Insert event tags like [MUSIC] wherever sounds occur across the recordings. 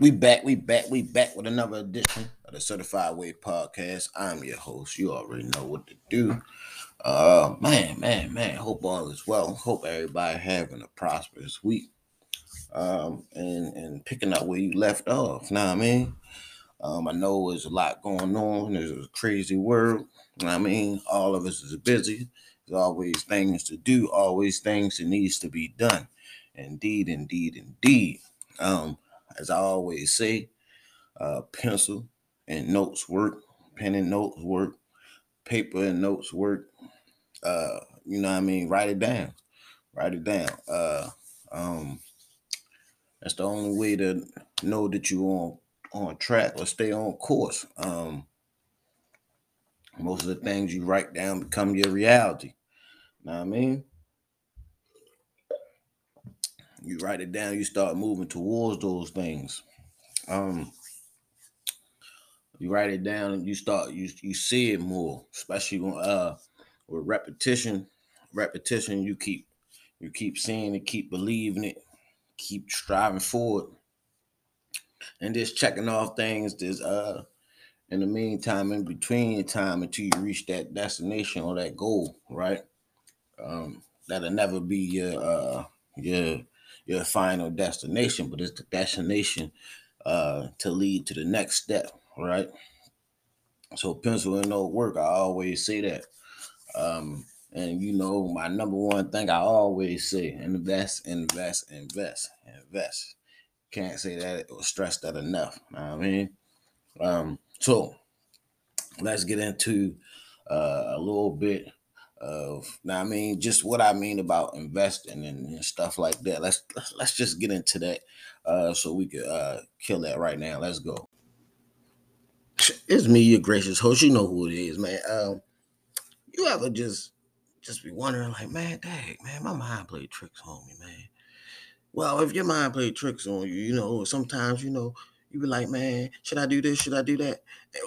We back, we back, we back with another edition of the Certified Way Podcast. I'm your host. You already know what to do. Uh man, man, man. Hope all is well. Hope everybody having a prosperous week. Um and and picking up where you left off. Now I mean. Um, I know there's a lot going on. There's a crazy world. I mean, all of us is busy. There's always things to do, always things that needs to be done. Indeed, indeed, indeed. Um, as I always say, uh, pencil and notes work, pen and notes work, paper and notes work. Uh, you know what I mean? Write it down. Write it down. Uh, um, that's the only way to know that you're on on track or stay on course. Um, most of the things you write down become your reality. You know what I mean? You write it down, you start moving towards those things. Um, you write it down and you start you you see it more, especially when, uh with repetition. Repetition, you keep you keep seeing it, keep believing it, keep striving forward, and just checking off things. There's uh in the meantime, in between time until you reach that destination or that goal, right? Um, that'll never be your uh your your final destination, but it's the destination uh, to lead to the next step, right? So pencil and no work. I always say that. Um, and you know, my number one thing I always say: invest, invest, invest, invest. Can't say that or stress that enough. I mean, um, so let's get into uh, a little bit of now I mean just what I mean about investing and, and stuff like that. Let's let's just get into that uh so we could uh kill that right now. Let's go. It's me, your gracious host. You know who it is, man. Um you ever just just be wondering like, man, dang, man, my mind played tricks on me, man. Well, if your mind played tricks on you, you know, sometimes you know you be like, man, should I do this? Should I do that?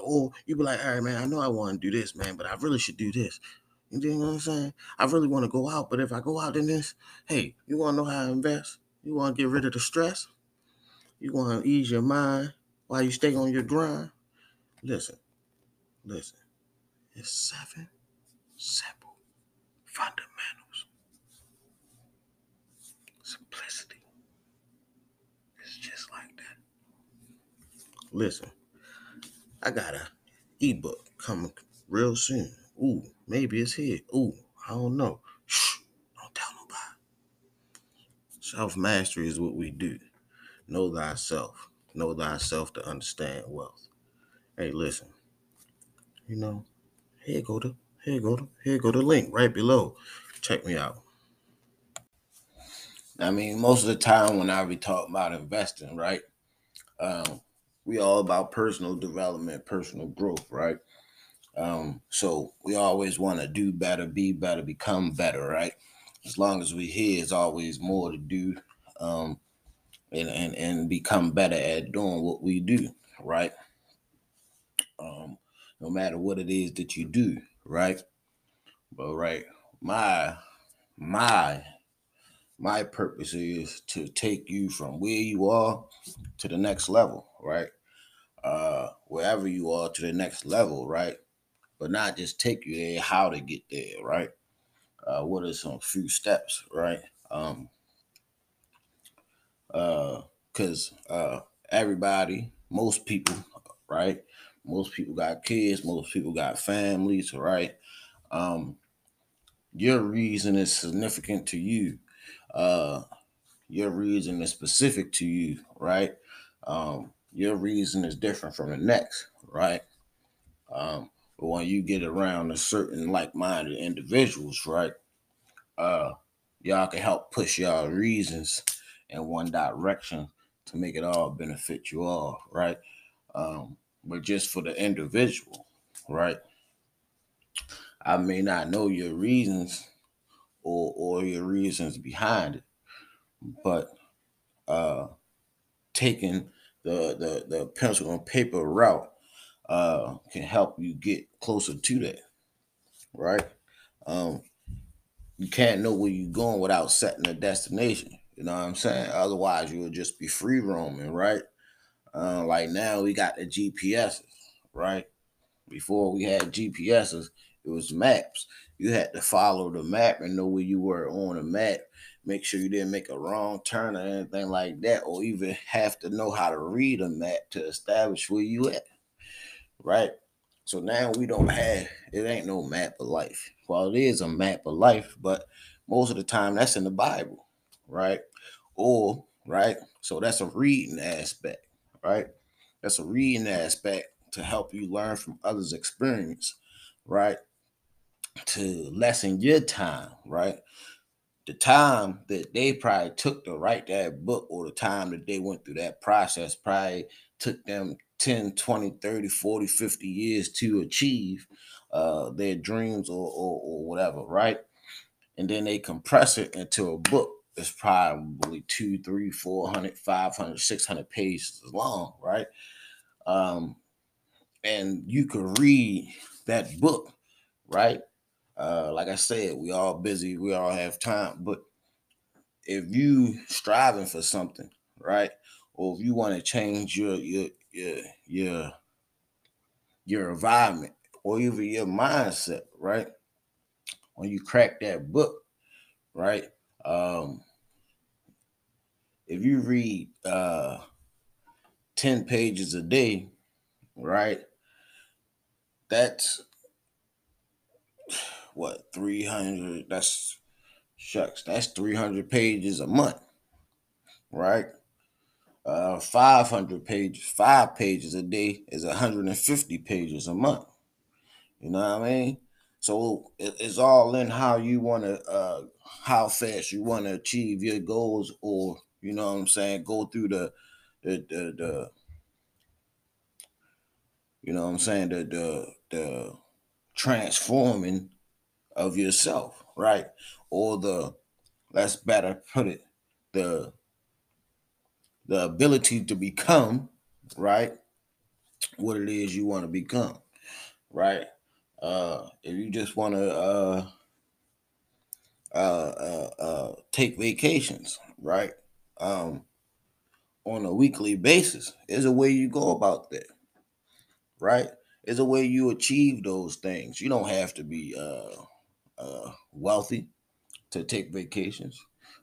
Or you be like, all right, man, I know I want to do this, man, but I really should do this. You know what I'm saying? I really want to go out, but if I go out in this, hey, you want to know how to invest? You want to get rid of the stress? You want to ease your mind while you stay on your grind? Listen, listen. It's seven simple fundamentals. Simplicity. It's just like that. Listen, I got a ebook coming real soon. Ooh, maybe it's here. Ooh, I don't know. Shh, don't tell nobody. Self mastery is what we do. Know thyself. Know thyself to understand wealth. Hey, listen. You know, here go to here go to here go the link right below. Check me out. I mean, most of the time when I be talking about investing, right? Um, we all about personal development, personal growth, right? Um, so we always want to do better, be better, become better, right? As long as we're here, it's always more to do, um, and, and and become better at doing what we do, right? Um, no matter what it is that you do, right? But right, my my my purpose is to take you from where you are to the next level, right? Uh, wherever you are to the next level, right? But not just take you there, how to get there, right? Uh, what are some few steps, right? Um, uh, cause uh, everybody, most people, right? Most people got kids, most people got families, right? Um, your reason is significant to you. Uh, your reason is specific to you, right? Um, your reason is different from the next, right? Um, but when you get around a certain like-minded individuals, right? Uh, y'all can help push y'all reasons in one direction to make it all benefit you all, right? Um, but just for the individual, right? I may not know your reasons or or your reasons behind it, but uh taking the the the pencil and paper route uh, can help you get closer to that, right? Um, you can't know where you're going without setting a destination. You know what I'm saying? Otherwise, you would just be free roaming, right? Uh, like now we got the GPSs, right? Before we had GPSs, it was maps. You had to follow the map and know where you were on the map. Make sure you didn't make a wrong turn or anything like that, or even have to know how to read a map to establish where you at. Right? So now we don't have it ain't no map of life. Well, it is a map of life, but most of the time that's in the Bible, right? Or right, so that's a reading aspect, right? That's a reading aspect to help you learn from others' experience, right? To lessen your time, right? The time that they probably took to write that book or the time that they went through that process probably took them 10, 20, 30, 40, 50 years to achieve uh, their dreams or, or, or whatever, right? And then they compress it into a book that's probably two, three, 400, 500, 600 pages long, right? Um, and you could read that book, right? Uh, like I said, we all busy, we all have time, but if you striving for something, right? Or if you want to change your your your your your environment or even your mindset, right? When you crack that book, right? Um, if you read uh 10 pages a day, right? That's what 300 that's shucks that's 300 pages a month right uh 500 pages five pages a day is 150 pages a month you know what i mean so it's all in how you want to uh how fast you want to achieve your goals or you know what i'm saying go through the the the, the you know what i'm saying the the the transforming of yourself, right? Or the let's better put it, the the ability to become, right? What it is you want to become, right? Uh if you just want to uh uh uh uh take vacations, right? Um on a weekly basis. is a way you go about that, right? Is a way you achieve those things. You don't have to be uh uh, wealthy to take vacations.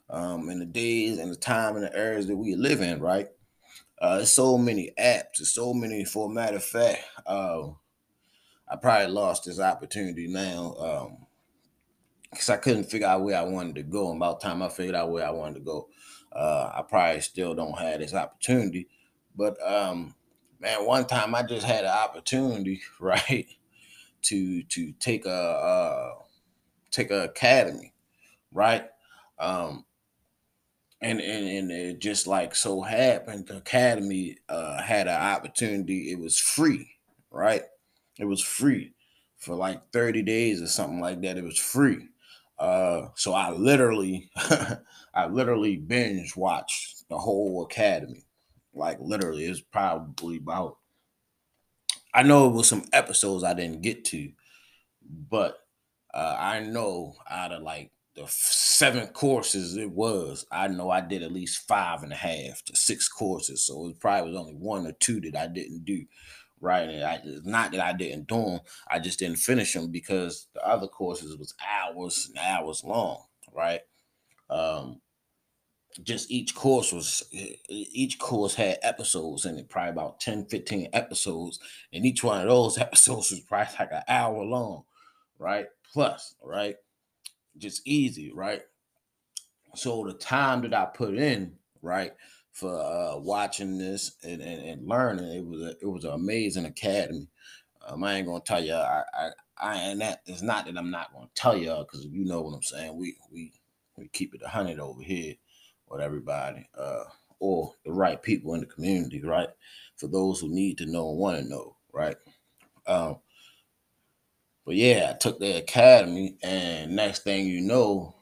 Um, in the days and the time and the areas that we live in, right? Uh, so many apps, so many. For a matter of fact, uh, I probably lost this opportunity now um, because I couldn't figure out where I wanted to go. And about time I figured out where I wanted to go, uh, I probably still don't have this opportunity. But um, man, one time I just had an opportunity, [LAUGHS] right, to to take a, a take an academy, right? Um, and, and and it just like so happened, the academy uh, had an opportunity. It was free, right? It was free for like 30 days or something like that. It was free. Uh, so I literally, [LAUGHS] I literally binge watched the whole academy. Like literally, it's probably about. I know it was some episodes I didn't get to, but uh, I know out of like the seven courses it was, I know I did at least five and a half to six courses. So it probably was only one or two that I didn't do. Right. And I, not that I didn't do them, I just didn't finish them because the other courses was hours and hours long. Right. Um, just each course was each course had episodes in it probably about 10 15 episodes and each one of those [LAUGHS] episodes was probably like an hour long right plus, right? Just easy, right? So the time that I put in, right, for uh, watching this and, and, and learning, it was a, it was an amazing academy. Um, I ain't gonna tell you, I, I, I and that it's not that I'm not gonna tell y'all because you know what I'm saying. We we we keep it a hundred over here with everybody, uh, or the right people in the community, right? For those who need to know and want to know, right? Um, but yeah, I took the academy, and next thing you know,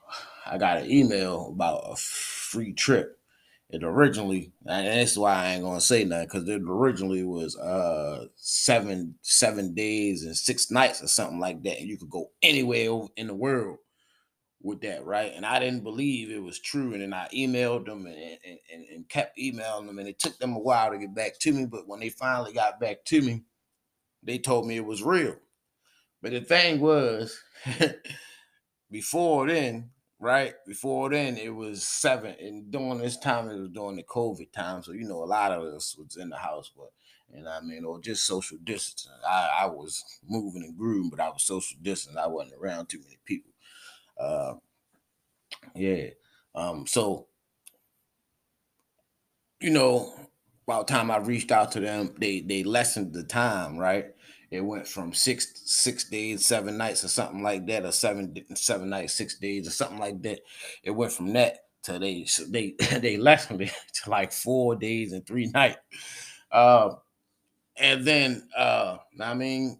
I got an email about a free trip. It originally, and that's why I ain't gonna say nothing, because it originally was uh seven seven days and six nights or something like that, and you could go anywhere in the world with that, right? And I didn't believe it was true. And then I emailed them and, and, and, and kept emailing them. And it took them a while to get back to me. But when they finally got back to me, they told me it was real. But the thing was, [LAUGHS] before then, right? Before then, it was seven. And during this time, it was during the COVID time. So, you know, a lot of us was in the house, but and I mean, or just social distancing. I, I was moving and grooving, but I was social distancing. I wasn't around too many people. Uh, yeah. Um, so, you know, by the time I reached out to them, they they lessened the time, right? It went from six six days, seven nights, or something like that, or seven seven nights, six days, or something like that. It went from that to they they [LAUGHS] they lessened it [LAUGHS] to like four days and three nights. Uh, and then uh, I mean,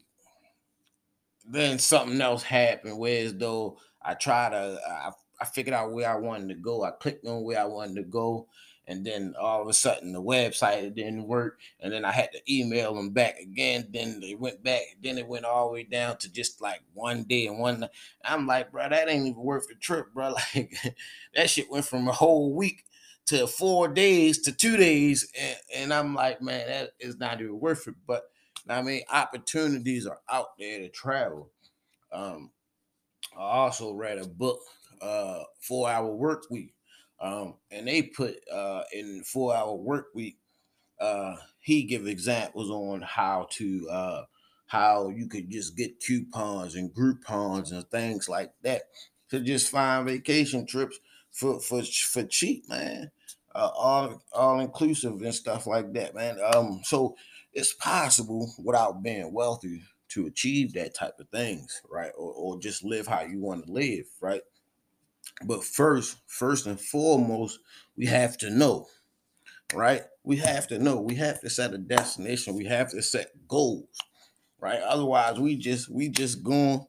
then something else happened. Whereas though I tried to, I, I figured out where I wanted to go. I clicked on where I wanted to go, and then all of a sudden the website didn't work, and then I had to email them back again. Then they went back. Then it went all the way down to just like one day and one. Night. I'm like, bro, that ain't even worth the trip, bro. [LAUGHS] Like that shit went from a whole week to four days to two days, and, and I'm like, man, that is not even worth it. But I mean, opportunities are out there to travel. Um, I also read a book, uh, Four Hour Work Week, um, and they put uh, in Four Hour Work Week, uh, he give examples on how to uh, how you could just get coupons and Groupons and things like that to just find vacation trips for for for cheap, man. Uh, all all inclusive and stuff like that, man. Um, so it's possible without being wealthy to achieve that type of things, right? Or, or just live how you want to live, right? But first, first and foremost, we have to know, right? We have to know. We have to set a destination. We have to set goals, right? Otherwise, we just we just going,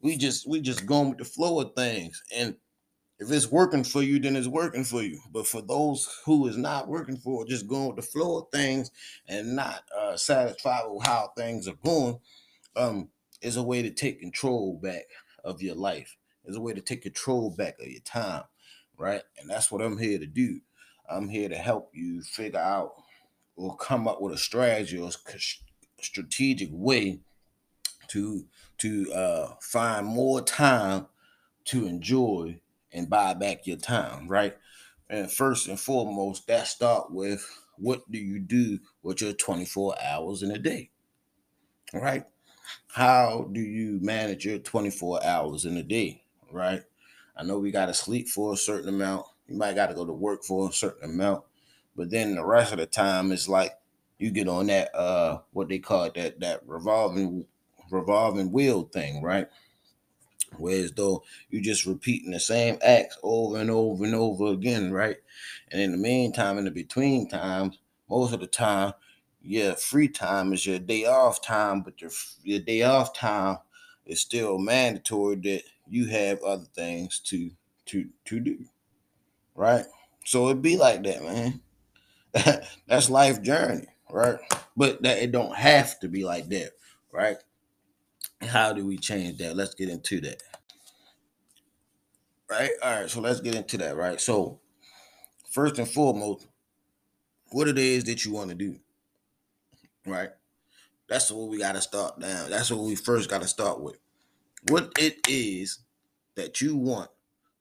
we just we just going with the flow of things. And if it's working for you, then it's working for you. But for those who is not working for, just going with the flow of things and not uh, satisfied with how things are going, um, is a way to take control back of your life. Is a way to take control back of your time, right? And that's what I'm here to do. I'm here to help you figure out or come up with a strategy or strategic way to to uh, find more time to enjoy and buy back your time, right? And first and foremost, that start with what do you do with your 24 hours in a day? Right? How do you manage your 24 hours in a day? Right? I know we got to sleep for a certain amount. You might got to go to work for a certain amount, but then the rest of the time is like you get on that uh what they call it, that that revolving revolving wheel thing, right? Whereas though you're just repeating the same acts over and over and over again, right? And in the meantime, in the between times, most of the time, your free time is your day off time, but your your day off time is still mandatory that you have other things to to to do, right? So it be like that, man. [LAUGHS] That's life journey, right? But that it don't have to be like that, right? How do we change that? Let's get into that. Right? All right, so let's get into that, right? So, first and foremost, what it is that you want to do, right? That's what we got to start now. That's what we first got to start with. What it is that you want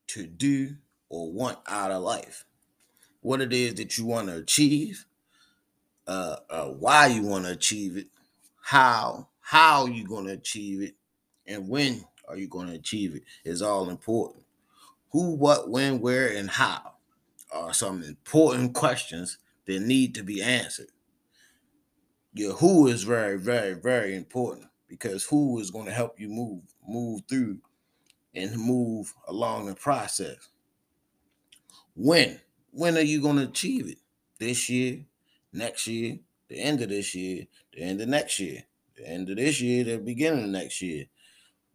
to do or want out of life. What it is that you want to achieve, uh, uh, why you want to achieve it, how how you going to achieve it, and when are you going to achieve it is all important. Who, what, when, where, and how are some important [LAUGHS] questions that need to be answered. Your who is very, very, very important because who is going to help you move, move through and move along the process. When? When are you going to achieve it? This year, next year, the end of this year, the end of next year, the end of this year, the beginning of next year,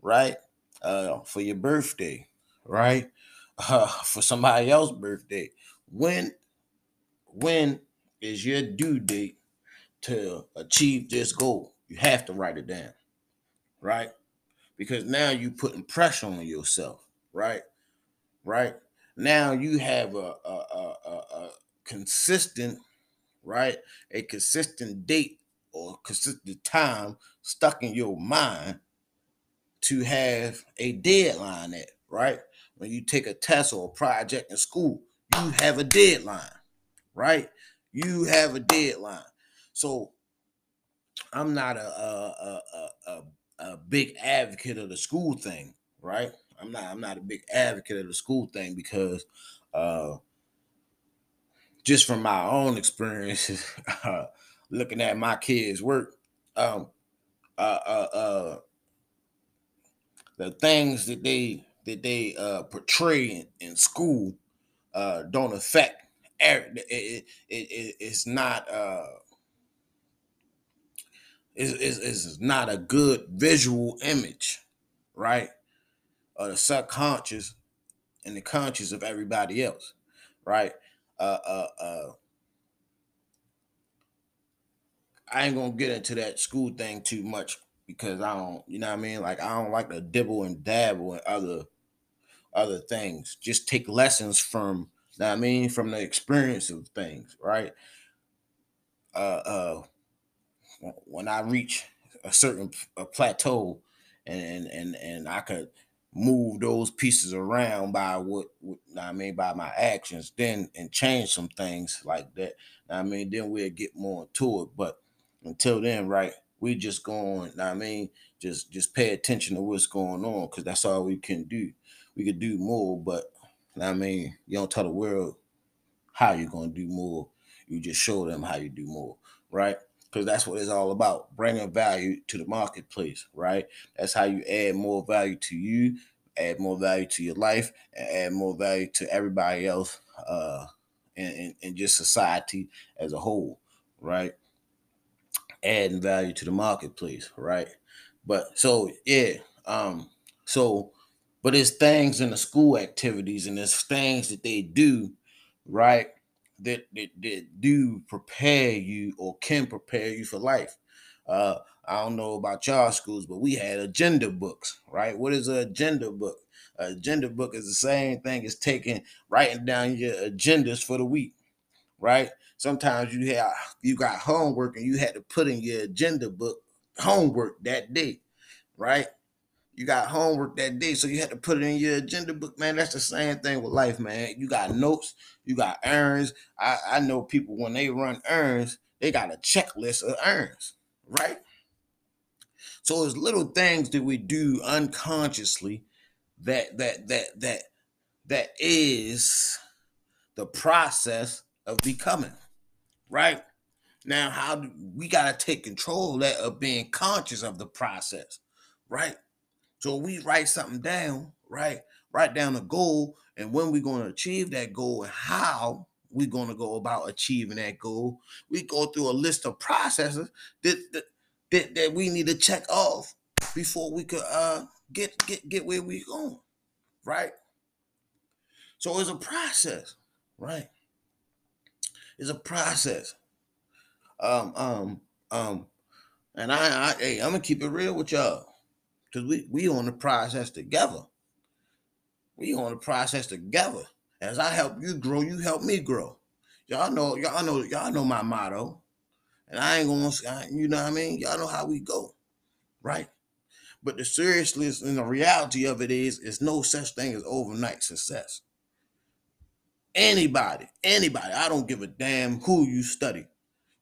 right? Uh, for your birthday, right? [LAUGHS] Uh, for somebody else's birthday. When when is your due date to achieve this goal? You have to write it down, right? Because now you're putting pressure on yourself, right? right? Now you have a, a, a, a, consistent, right? A consistent date or consistent time stuck in your mind to have a deadline at, right? When you take a test or a project in school, you have a deadline, right? You have a deadline. So I'm not a a, a, a, a big advocate of the school thing, right? I'm not I'm not a big advocate of the school thing because uh just from my own [LAUGHS] experiences [LAUGHS] uh, looking at my kids work um uh uh, uh the things that they that they uh portray in, in school uh don't affect it, it, it, it's not uh is is is not a good visual image, right? Of the subconscious and the conscious of everybody else, right? Uh, uh, uh, I ain't gonna get into that school thing too much because I don't, you know what I mean? Like I don't like to dibble and dabble in other other things. Just take lessons from, you know I mean, from the experience of things, right? Uh, uh, when I reach a certain a plateau, and and and I could move those pieces around by what, what I mean by my actions, then and change some things like that. I mean, then we'll get more to it. But until then, right, we just going. I mean, just just pay attention to what's going on because that's all we can do. We could do more, but I mean, you don't tell the world how you're gonna do more. You just show them how you do more, right? Because that's what it's all about bringing value to the marketplace right? That's how you add more value to you add more value to your life and add more value to everybody else uh and, and just society as a whole right? Adding value to the marketplace right? But so yeah um so but it's things in the school activities and there's things that they do right that, that, that do prepare you or can prepare you for life. Uh, I don't know about y'all schools, but we had agenda books, right? What is an agenda book? An agenda book is the same thing as taking writing down your agendas for the week, right? Sometimes you have you got homework and you had to put in your agenda book homework that day, right? You got homework that day, so you had to put it in your agenda book, man. That's the same thing with life, man. You got notes, you got errands. I, I know people when they run errands, they got a checklist of errands, right? So there's little things that we do unconsciously that that that that that is the process of becoming, right? Now, how do we gotta take control of that of being conscious of the process, right? So we write something down, right? Write down a goal and when we're going to achieve that goal and how we're going to go about achieving that goal. We go through a list of processes that that, that, that we need to check off before we could uh get get get where we're going, right? So it's a process, right? It's a process. Um, um, um, and I, I hey, I'm gonna keep it real with y'all because we we on the process together. We on the process together. As I help you grow, you help me grow. Y'all know, y'all know, y'all know my motto. And I ain't gonna, you know what I mean? Y'all know how we go, right? But the seriousness and the reality of it is, is no such thing as overnight success. Anybody, anybody, I don't give a damn who you study.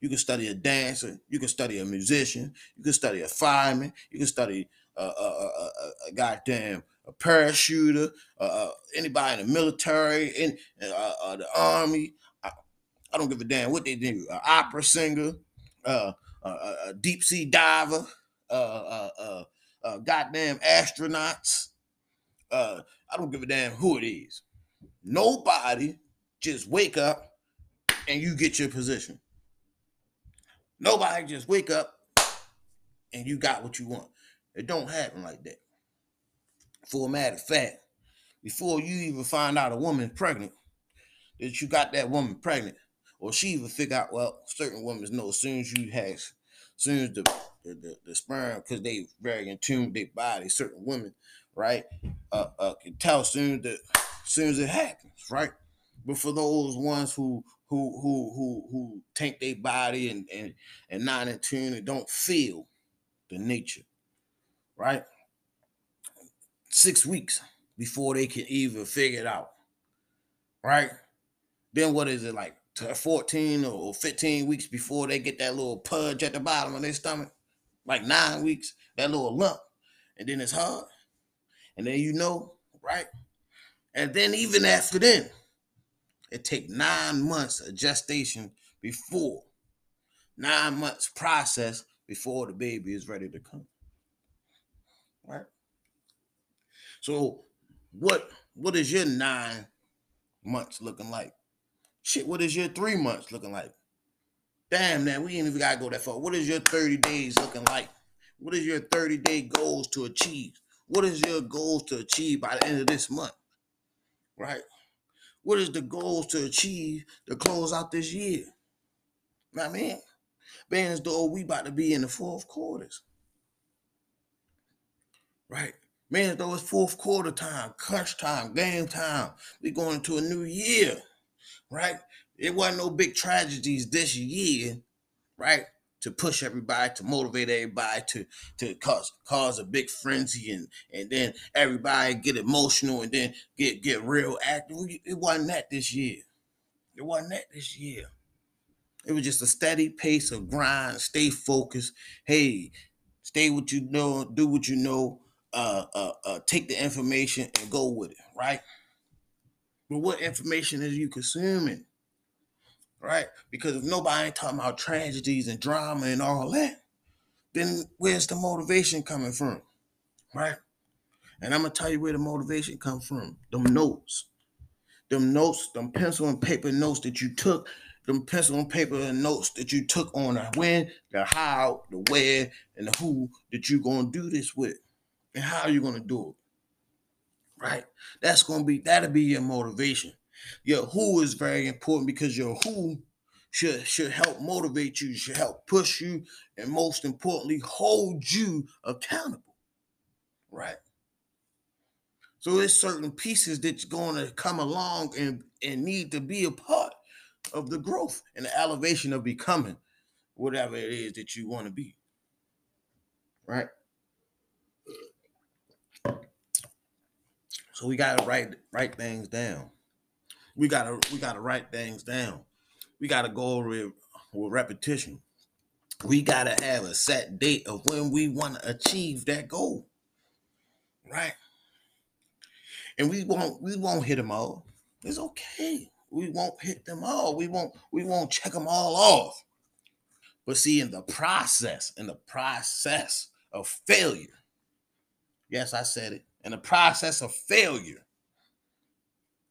You can study a dancer, you can study a musician, you can study a fireman, you can study a, a, a, goddamn a parachuter, uh, anybody in the military, in uh, uh, the army. I, I, don't give a damn what they do. An opera singer, uh, a deep sea diver, uh, uh, goddamn astronauts. I don't give a damn who it is. Nobody just wake up and you get your position. Nobody just wake up and you got what you want. It don't happen like that. For a matter of fact, before you even find out a woman pregnant, that you got that woman pregnant, or she even figure out, well, certain women know as soon as you have, as soon as the the, the, the sperm, because they very in tune with their body, certain women, right, uh, uh, can tell soon as soon as it happens, right? But for those ones who who who who who tank their body and and and not in tune and don't feel the nature, right? Six weeks before they can even figure it out, right? Then what is it like? 14 or 15 weeks before they get that little pudge at the bottom of their stomach, like nine weeks, that little lump, and then it's hard, and then you know, right? And then even after then, it take nine months of gestation before, nine months process before the baby is ready to come. Right? So what what is your nine months looking like? Shit, what is your three months looking like? Damn, man, we ain't even gotta go that far. What is your 30 days looking like? What is your 30 day goals to achieve? What is your goals to achieve by the end of this month? Right? What is the goals to achieve to close out this year? Know what I mean? Being as though we about to be in the fourth quarters. Right? Man, though it's fourth quarter time, crunch time, game time. We going into a new year. Right? It wasn't no big tragedies this year, right? To push everybody, to motivate everybody, to to cause cause a big frenzy, and and then everybody get emotional, and then get get real active. It wasn't that this year. It wasn't that this year. It was just a steady pace of grind, stay focused. Hey, stay what you know, do what you know, uh, uh, uh, take the information and go with it, right? But what information is you consuming? Right? Because if nobody ain't talking about tragedies and drama and all that, then where's the motivation coming from? Right? And I'm gonna tell you where the motivation comes from. Them notes. Them notes, them pencil and paper notes that you took, them pencil and paper notes that you took on the when, the how, the where, and the who that you gonna do this with. And how are you gonna do it right? That's gonna be that'll be your motivation. Your who is very important because your who should should help motivate you, should help push you, and most importantly, hold you accountable. Right. So there's certain pieces that's going to come along and, and need to be a part of the growth and the elevation of becoming whatever it is that you want to be. Right. So we gotta write write things down. We gotta we gotta write things down. We gotta go with, with repetition. We gotta have a set date of when we want to achieve that goal. Right? And we won't we won't hit them all. It's okay. We won't hit them all. We won't we won't check them all off. But see, in the process, in the process of failure, yes, I said it in the process of failure,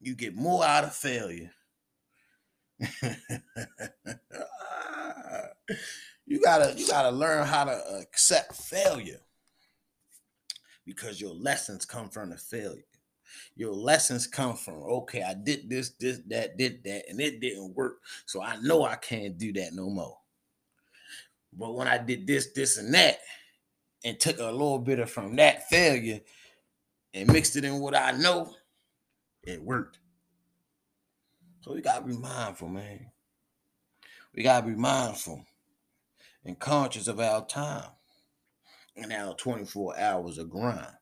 you get more out of failure. [LAUGHS] you gotta you gotta learn how to accept failure because your lessons come from the failure. Your lessons come from okay, I did this, this, that, did that, and it didn't work. So I know I can't do that no more. But when I did this, this, and that, and took a little bit of from that failure and mixed it in what I know, it worked. So we gotta be mindful, man. We gotta be mindful and conscious of our time and our 24 hours of grind.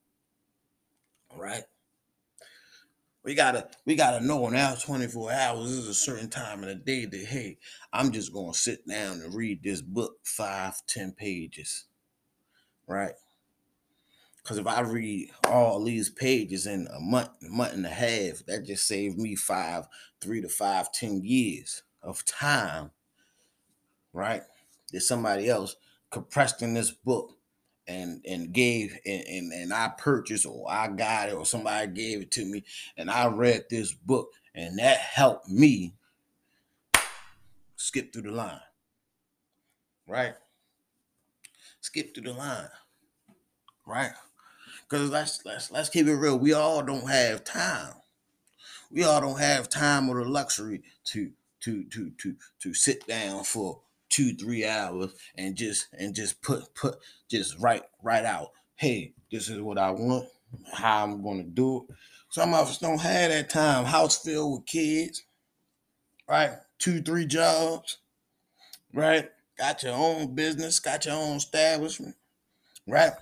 All right. We gotta we gotta know in our 24 hours is a certain time in the day that hey, I'm just gonna sit down and read this book five, ten pages. Right. Because if I read all these pages in a month, month and a half, that just saved me five, three to five, ten years of time, right? That somebody else compressed in this book and and gave and, and, and I purchased or I got it or somebody gave it to me and I read this book and that helped me skip through the line. Right? Skip through the line. Right? Because let's let's let's keep it real. We all don't have time. We all don't have time or the luxury to to to to to sit down for two three hours and just and just put put just write write out. Hey, this is what I want. How I'm to do it. Some of us don't have that time. House filled with kids, right? Two, three jobs, right? Got your own business, got your own establishment, right?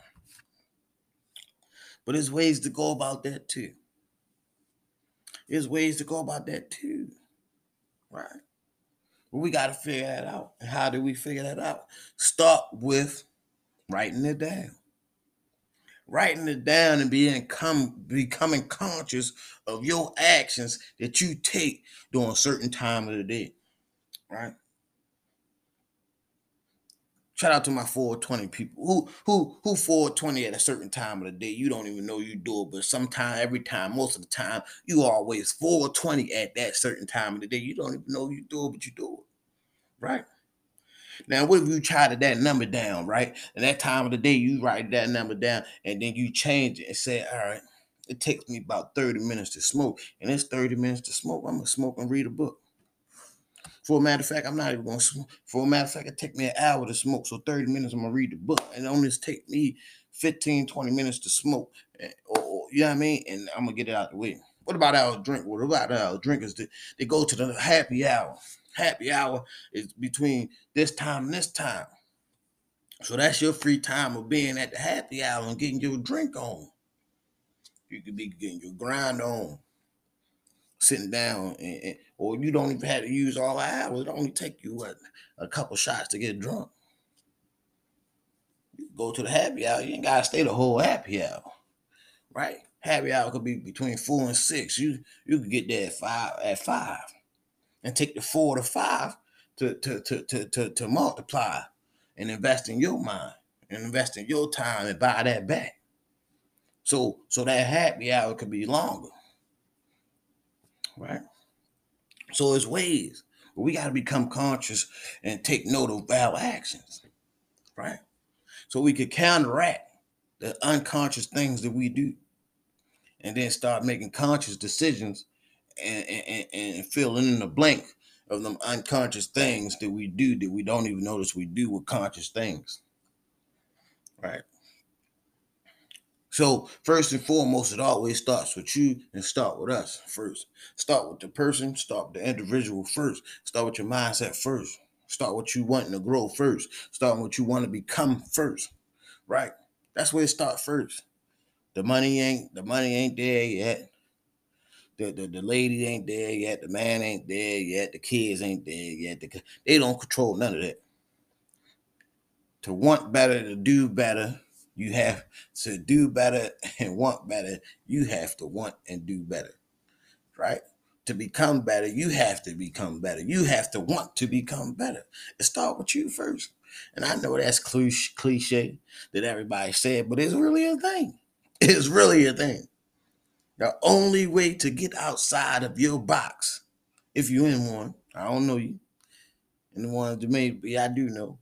But there's ways to go about that too. There's ways to go about that too, right? But we got to figure that out. And how do we figure that out? Start with writing it down writing it down and being come, becoming conscious of your actions that you take during a certain time of the day. Right? Shout out to my 420 people who who who 420 at a certain time of the day. You don't even know you do it, but sometime, every time, most of the time, you always 420 at that certain time of the day. You don't even know you do it, but you do it. Right? Now, what if you to that number down, right? And that time of the day, you write that number down, and then you change it and say, all right, it takes me about 30 minutes to smoke, and it's 30 minutes to smoke. I'm gonna smoke and read a book. For a matter of fact, I'm not even gonna smoke. For a matter of fact, it take me an hour to smoke. So 30 minutes, I'm gonna read the book. And it only take me 15, 20 minutes to smoke. Or, you know what I mean? And I'm gonna get it out the way. What about our drink? What about our drinkers that they go to the happy hour? happy hour is between this time and this time. So that's your free time of being at the happy hour and getting your drink on. You could be getting your grind on, sitting down, and, and, or you don't even have to use all hours. It only take you what a couple shots to get drunk. You go to the happy hour. You ain't gotta stay the whole happy hour, right? Happy hour could be between four and six. You you could get there at five at five and take the four to five to, to, to, to, to, to multiply and invest in your mind and invest in your time and buy that back. So so that happy hour could be longer. Right? So it's ways. We got to become conscious and take note of our actions. Right? So we could counteract the unconscious things that we do. And then start making conscious decisions and, and, and filling in the blank of them unconscious things that we do that we don't even notice we do with conscious things. Right. So first and foremost, it always starts with you and start with us first. Start with the person, start with the individual first. Start with your mindset first. Start what you wanting to grow first. Start what you want to become first. Right? That's where it starts first. The money ain't the money ain't there yet the, the, the lady ain't there yet, the man ain't there yet, the kids ain't there yet. The, they don't control none of that. To want better, to do better, you have to do better [LAUGHS] and want better. You have to want and do better, right? To become better, you have to become better. You have to want to become better. It start with you first. And I know that's cliche that everybody said, but it's really a thing. [LAUGHS] It's really a thing. The only way to get outside of your box, if you're in one, I don't know you, and the ones that maybe I do know.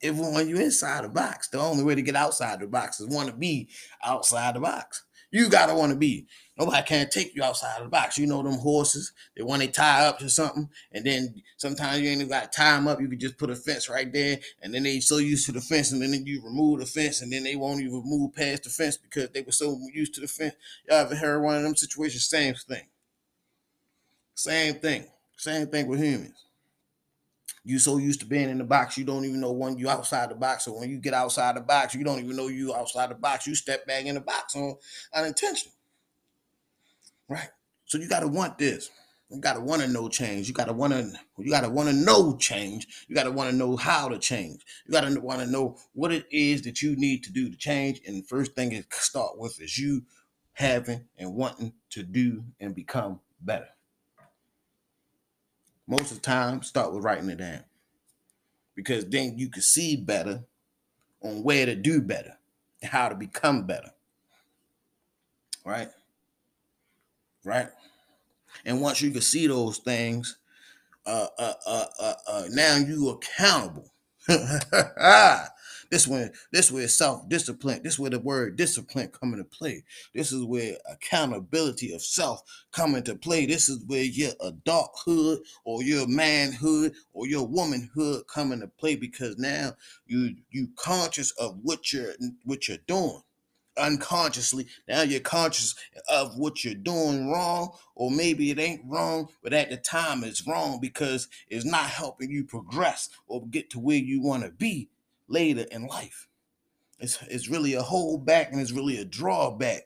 If when you inside the box, the only way to get outside the box is want to be outside the box. You gotta want to be. Nobody can't take you outside of the box. You know them horses. They want to tie up to something, and then sometimes you ain't even got to tie them up. You could just put a fence right there, and then they so used to the fence, and then you remove the fence, and then they won't even move past the fence because they were so used to the fence. Y'all ever heard one of them situations? Same thing. Same thing. Same thing with humans. You so used to being in the box, you don't even know when you outside the box. So when you get outside the box, you don't even know you outside the box. You step back in the box on unintentional. Right. So you gotta want this. You gotta want to know change. You gotta want to. You gotta want to know change. You gotta want to know how to change. You gotta want to know what it is that you need to do to change. And the first thing to start with is you having and wanting to do and become better most of the time start with writing it down. Because then you can see better on where to do better and how to become better. Right? Right? And once you can see those things uh uh uh uh, uh now you accountable [LAUGHS] This where this where self-discipline, this where the word discipline come into play. This is where accountability of self come into play. This is where your adulthood or your manhood or your womanhood come into play because now you you conscious of what you're what you're doing unconsciously. Now you're conscious of what you're doing wrong, or maybe it ain't wrong, but at the time it's wrong because it's not helping you progress or get to where you want to be later in life. It's, it's really a holdback and it's really a drawback.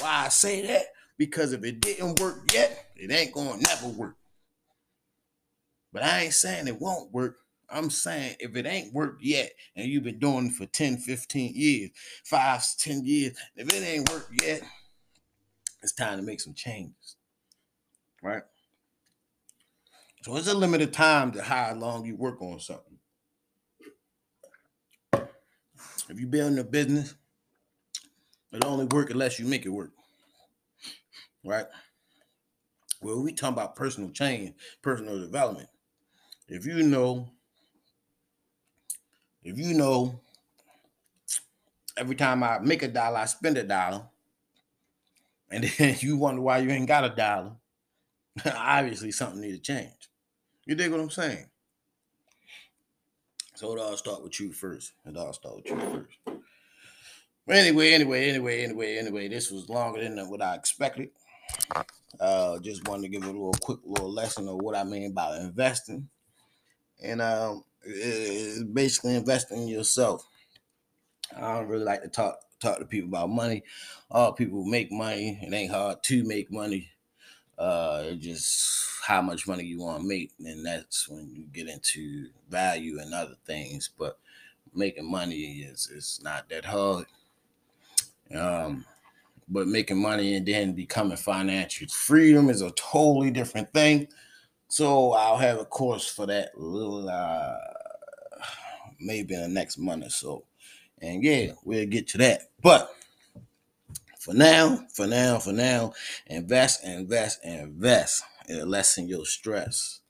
Why I say that? Because if it didn't work yet, it ain't gonna never work. But I ain't saying it won't work. I'm saying if it ain't worked yet and you've been doing it for 10, 15 years, five, 10 years, if it ain't worked yet, it's time to make some changes. Right? So it's a limited time to how long you work on something. If you're building a business, it'll only work unless you make it work. Right? Well, we talking about personal change, personal development. If you know if you know every time I make a dollar, I spend a dollar, and [LAUGHS] then you wonder why you ain't got a dollar, [LAUGHS] obviously something need to change. You dig what I'm saying? So it all start with you first. It all start with you first. But anyway, anyway, anyway, anyway, anyway, this was longer than what I expected. Uh, just wanted to give a little quick little lesson of what I mean by investing. And um, is basically investing in yourself. I don't really like to talk talk to people about money. All people make money. It ain't hard to make money. Uh, just how much money you want to make, and that's when you get into value and other things. But making money is is not that hard. Um, but making money and then becoming financial freedom is a totally different thing. So I'll have a course for that little uh, maybe in the next month or so. And yeah, we'll get to that. But for now, for now, for now, invest, invest, invest. It'll lessen your stress.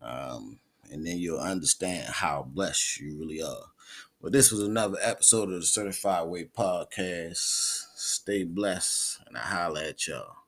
Um, and then you'll understand how blessed you really are. But this was another episode of the Certified Way Podcast. Stay blessed, and I holla at y'all.